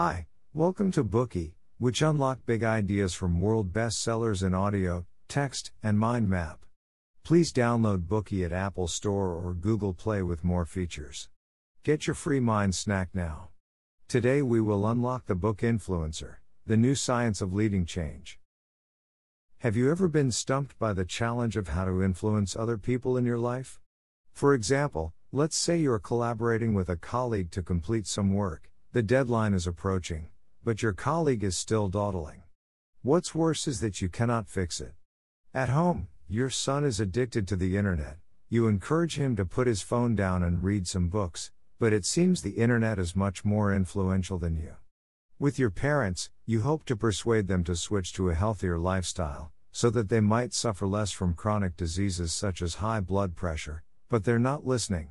Hi, welcome to Bookey, which unlock big ideas from world bestsellers in audio, text, and mind map. Please download Bookey at Apple Store or Google Play with more features. Get your free mind snack now. Today we will unlock the book Influencer, the new science of leading change. Have you ever been stumped by the challenge of how to influence other people in your life? For example, let's say you're collaborating with a colleague to complete some work, the deadline is approaching, but your colleague is still dawdling. What's worse is that you cannot fix it. At home, your son is addicted to the internet, you encourage him to put his phone down and read some books, but it seems the internet is much more influential than you. With your parents, you hope to persuade them to switch to a healthier lifestyle, so that they might suffer less from chronic diseases such as high blood pressure, but they're not listening.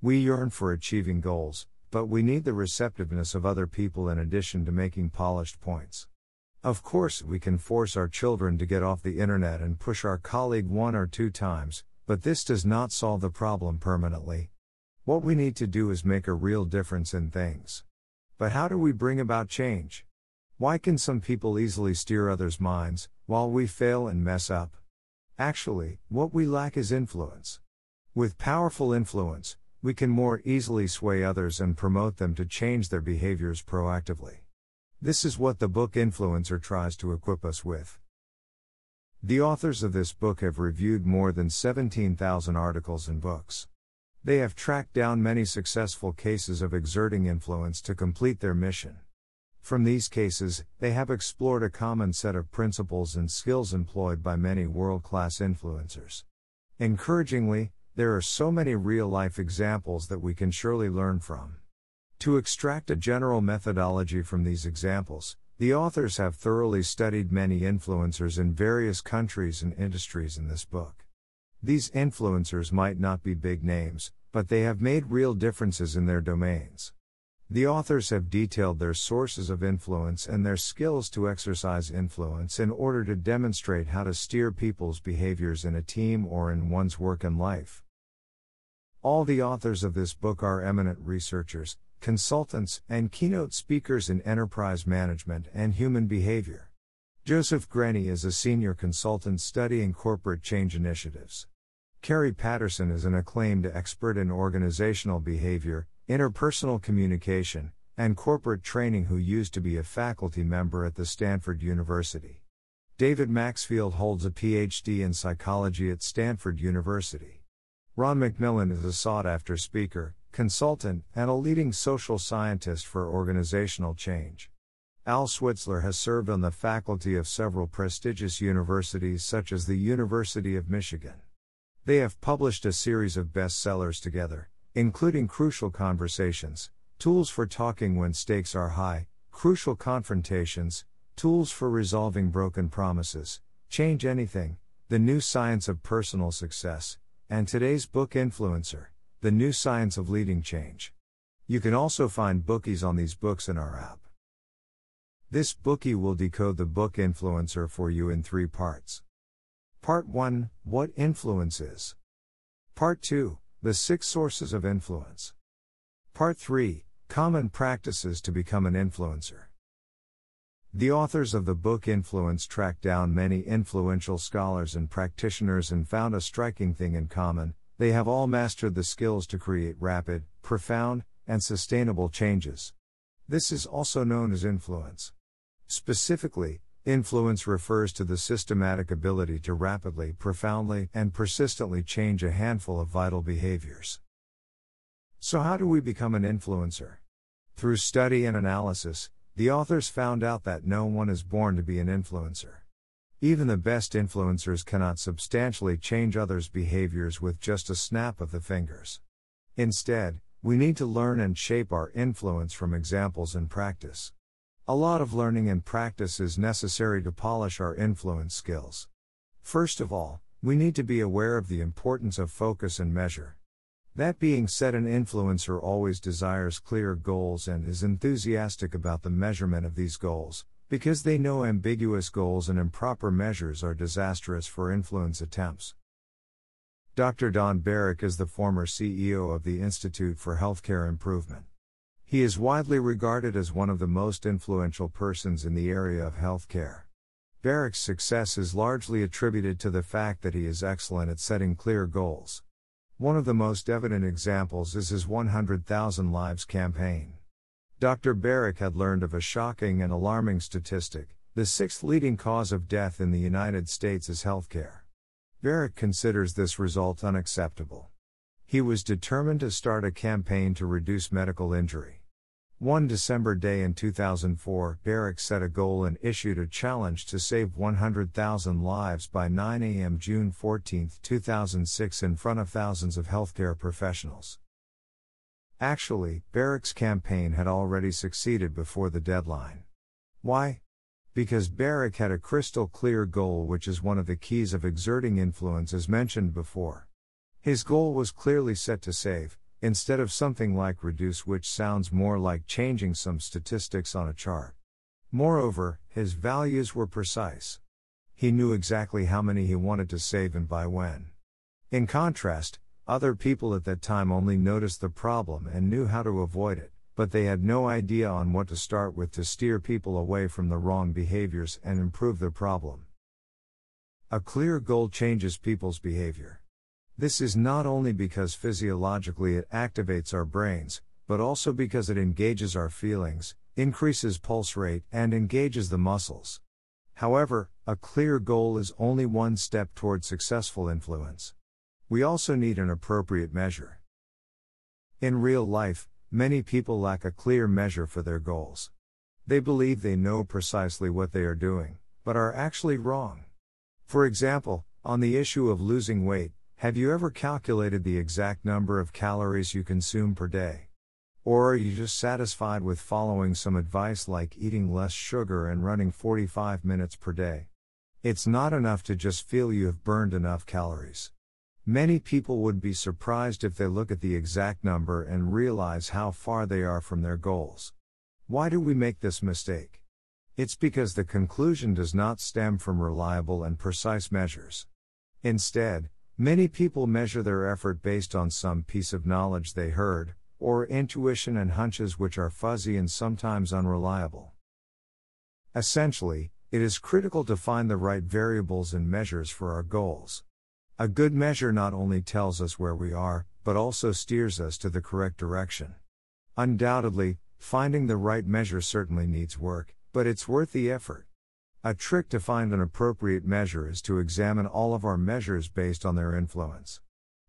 We yearn for achieving goals, but we need the receptiveness of other people in addition to making polished points. Of course, we can force our children to get off the internet and push our colleague one or two times, but this does not solve the problem permanently. What we need to do is make a real difference in things. But how do we bring about change? Why can some people easily steer others' minds, while we fail and mess up? Actually, what we lack is influence. With powerful influence, we can more easily sway others and promote them to change their behaviors proactively. This is what the book Influencer tries to equip us with. The authors of this book have reviewed more than 17,000 articles and books. They have tracked down many successful cases of exerting influence to complete their mission. From these cases, they have explored a common set of principles and skills employed by many world class influencers. Encouragingly, there are so many real life examples that we can surely learn from. To extract a general methodology from these examples, the authors have thoroughly studied many influencers in various countries and industries in this book. These influencers might not be big names, but they have made real differences in their domains. The authors have detailed their sources of influence and their skills to exercise influence in order to demonstrate how to steer people's behaviors in a team or in one's work and life. All the authors of this book are eminent researchers, consultants, and keynote speakers in enterprise management and human behavior. Joseph Grenny is a senior consultant studying corporate change initiatives. Kerry Patterson is an acclaimed expert in organizational behavior, interpersonal communication, and corporate training who used to be a faculty member at the Stanford University. David Maxfield holds a PhD in psychology at Stanford University. Ron McMillan is a sought after speaker, consultant, and a leading social scientist for organizational change. Al Switzler has served on the faculty of several prestigious universities such as the University of Michigan. They have published a series of bestsellers together, including Crucial Conversations, Tools for Talking When Stakes Are High, Crucial Confrontations, Tools for Resolving Broken Promises, Change Anything, The New Science of Personal Success, and today's book Influencer, The New Science of Leading Change. You can also find Bookeys on these books in our app. This Bookey will decode the book Influencer for you in three parts. Part 1 What influence is. Part 2 The six sources of influence. Part 3 Common practices to become an influencer. The authors of the book Influence tracked down many influential scholars and practitioners and found a striking thing in common they have all mastered the skills to create rapid, profound, and sustainable changes. This is also known as influence. Specifically, Influence refers to the systematic ability to rapidly, profoundly, and persistently change a handful of vital behaviors. So, how do we become an influencer? Through study and analysis, the authors found out that no one is born to be an influencer. Even the best influencers cannot substantially change others' behaviors with just a snap of the fingers. Instead, we need to learn and shape our influence from examples and practice. A lot of learning and practice is necessary to polish our influence skills. First of all, we need to be aware of the importance of focus and measure. That being said, an influencer always desires clear goals and is enthusiastic about the measurement of these goals, because they know ambiguous goals and improper measures are disastrous for influence attempts. Dr. Don Berwick is the former CEO of the Institute for Healthcare Improvement. He is widely regarded as one of the most influential persons in the area of healthcare. Berwick's success is largely attributed to the fact that he is excellent at setting clear goals. One of the most evident examples is his 100,000 Lives campaign. Dr. Berwick had learned of a shocking and alarming statistic the sixth leading cause of death in the United States is healthcare. Berwick considers this result unacceptable. He was determined to start a campaign to reduce medical injury. One December day in 2004, Berwick set a goal and issued a challenge to save 100,000 lives by 9 a.m. June 14, 2006, in front of thousands of healthcare professionals. Actually, Berwick's campaign had already succeeded before the deadline. Why? Because Berwick had a crystal clear goal, which is one of the keys of exerting influence as mentioned before. His goal was clearly set to save, instead of something like reduce, which sounds more like changing some statistics on a chart. Moreover, his values were precise. He knew exactly how many he wanted to save and by when. In contrast, other people at that time only noticed the problem and knew how to avoid it, but they had no idea on what to start with to steer people away from the wrong behaviors and improve the problem. A clear goal changes people's behavior. This is not only because physiologically it activates our brains, but also because it engages our feelings, increases pulse rate, and engages the muscles. However, a clear goal is only one step toward successful influence. We also need an appropriate measure. In real life, many people lack a clear measure for their goals. They believe they know precisely what they are doing, but are actually wrong. For example, on the issue of losing weight, have you ever calculated the exact number of calories you consume per day? Or are you just satisfied with following some advice like eating less sugar and running 45 minutes per day? It's not enough to just feel you have burned enough calories. Many people would be surprised if they look at the exact number and realize how far they are from their goals. Why do we make this mistake? It's because the conclusion does not stem from reliable and precise measures. Instead, Many people measure their effort based on some piece of knowledge they heard, or intuition and hunches which are fuzzy and sometimes unreliable. Essentially, it is critical to find the right variables and measures for our goals. A good measure not only tells us where we are, but also steers us to the correct direction. Undoubtedly, finding the right measure certainly needs work, but it's worth the effort. A trick to find an appropriate measure is to examine all of our measures based on their influence.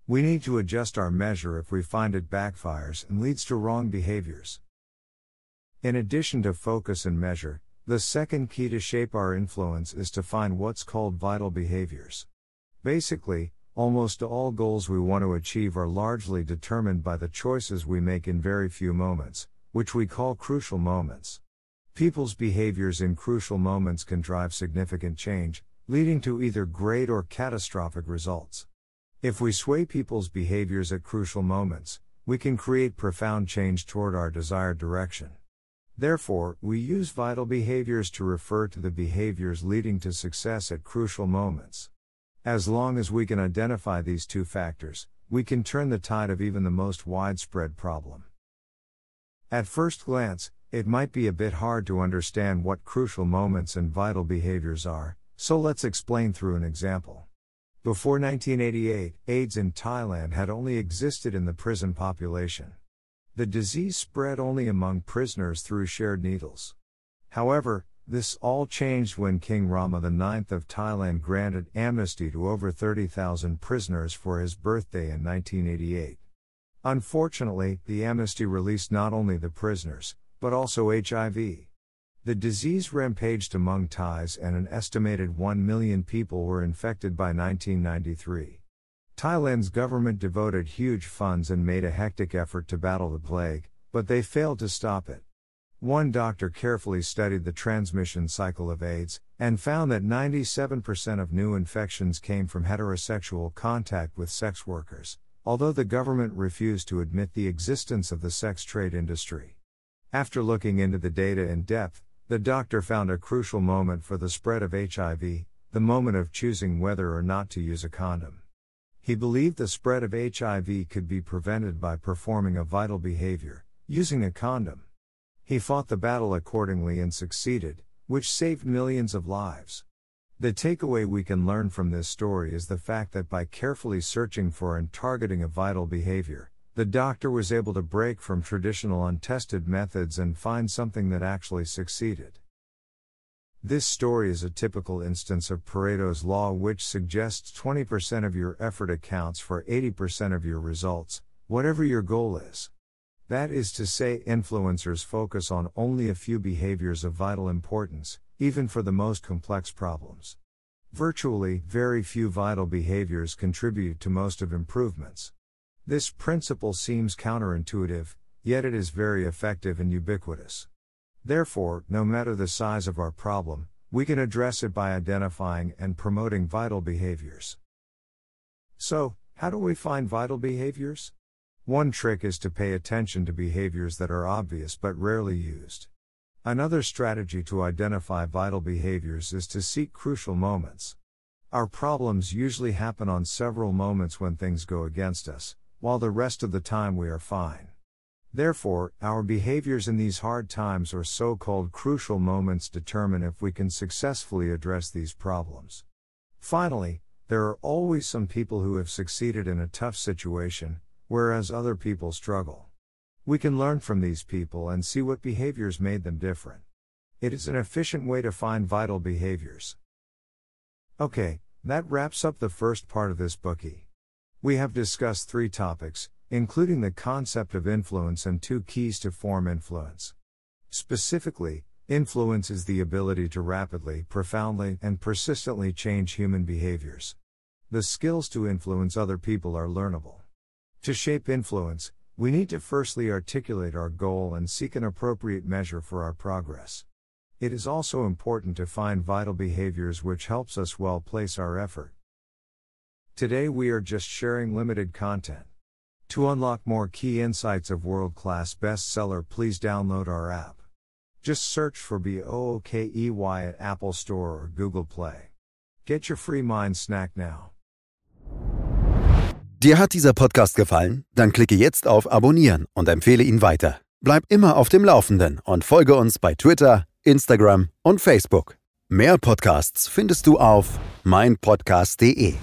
We need to adjust our measure if we find it backfires and leads to wrong behaviors. In addition to focus and measure, the second key to shape our influence is to find what's called vital behaviors. Basically, almost all goals we want to achieve are largely determined by the choices we make in very few moments, which we call crucial moments. People's behaviors in crucial moments can drive significant change, leading to either great or catastrophic results. If we sway people's behaviors at crucial moments, we can create profound change toward our desired direction. Therefore, we use vital behaviors to refer to the behaviors leading to success at crucial moments. As long as we can identify these two factors, we can turn the tide of even the most widespread problem. At first glance, it might be a bit hard to understand what crucial moments and vital behaviors are, so let's explain through an example. Before 1988, AIDS in Thailand had only existed in the prison population. The disease spread only among prisoners through shared needles. However, this all changed when King Rama IX of Thailand granted amnesty to over 30,000 prisoners for his birthday in 1988. Unfortunately, the amnesty released not only the prisoners, but also HIV. The disease rampaged among Thais and an estimated 1 million people were infected by 1993. Thailand's government devoted huge funds and made a hectic effort to battle the plague, but they failed to stop it. One doctor carefully studied the transmission cycle of AIDS and found that 97% of new infections came from heterosexual contact with sex workers, although the government refused to admit the existence of the sex trade industry. After looking into the data in depth, the doctor found a crucial moment for the spread of HIV, the moment of choosing whether or not to use a condom. He believed the spread of HIV could be prevented by performing a vital behavior, using a condom. He fought the battle accordingly and succeeded, which saved millions of lives. The takeaway we can learn from this story is the fact that by carefully searching for and targeting a vital behavior, the doctor was able to break from traditional untested methods and find something that actually succeeded. This story is a typical instance of Pareto's law, which suggests 20% of your effort accounts for 80% of your results, whatever your goal is. That is to say, influencers focus on only a few behaviors of vital importance, even for the most complex problems. Virtually, very few vital behaviors contribute to most of improvements. This principle seems counterintuitive, yet it is very effective and ubiquitous. Therefore, no matter the size of our problem, we can address it by identifying and promoting vital behaviors. So, how do we find vital behaviors? One trick is to pay attention to behaviors that are obvious but rarely used. Another strategy to identify vital behaviors is to seek crucial moments. Our problems usually happen on several moments when things go against us, while the rest of the time we are fine. Therefore, our behaviors in these hard times or so called crucial moments determine if we can successfully address these problems. Finally, there are always some people who have succeeded in a tough situation, whereas other people struggle. We can learn from these people and see what behaviors made them different. It is an efficient way to find vital behaviors. Okay, that wraps up the first part of this Bookey. We have discussed three topics, including the concept of influence and two keys to form influence. Specifically, influence is the ability to rapidly, profoundly, and persistently change human behaviors. The skills to influence other people are learnable. To shape influence, we need to firstly articulate our goal and seek an appropriate measure for our progress. It is also important to find vital behaviors which helps us well place our effort. Today we are just sharing limited content. To unlock more key insights of world-class bestseller, please download our app. Just search for BOOKEY at Apple Store or Google Play. Get your free mind snack now. Dir hat dieser Podcast gefallen? Dann klicke jetzt auf Abonnieren und empfehle ihn weiter. Bleib immer auf dem Laufenden und folge uns bei Twitter, Instagram und Facebook. Mehr Podcasts findest du auf meinpodcast.de.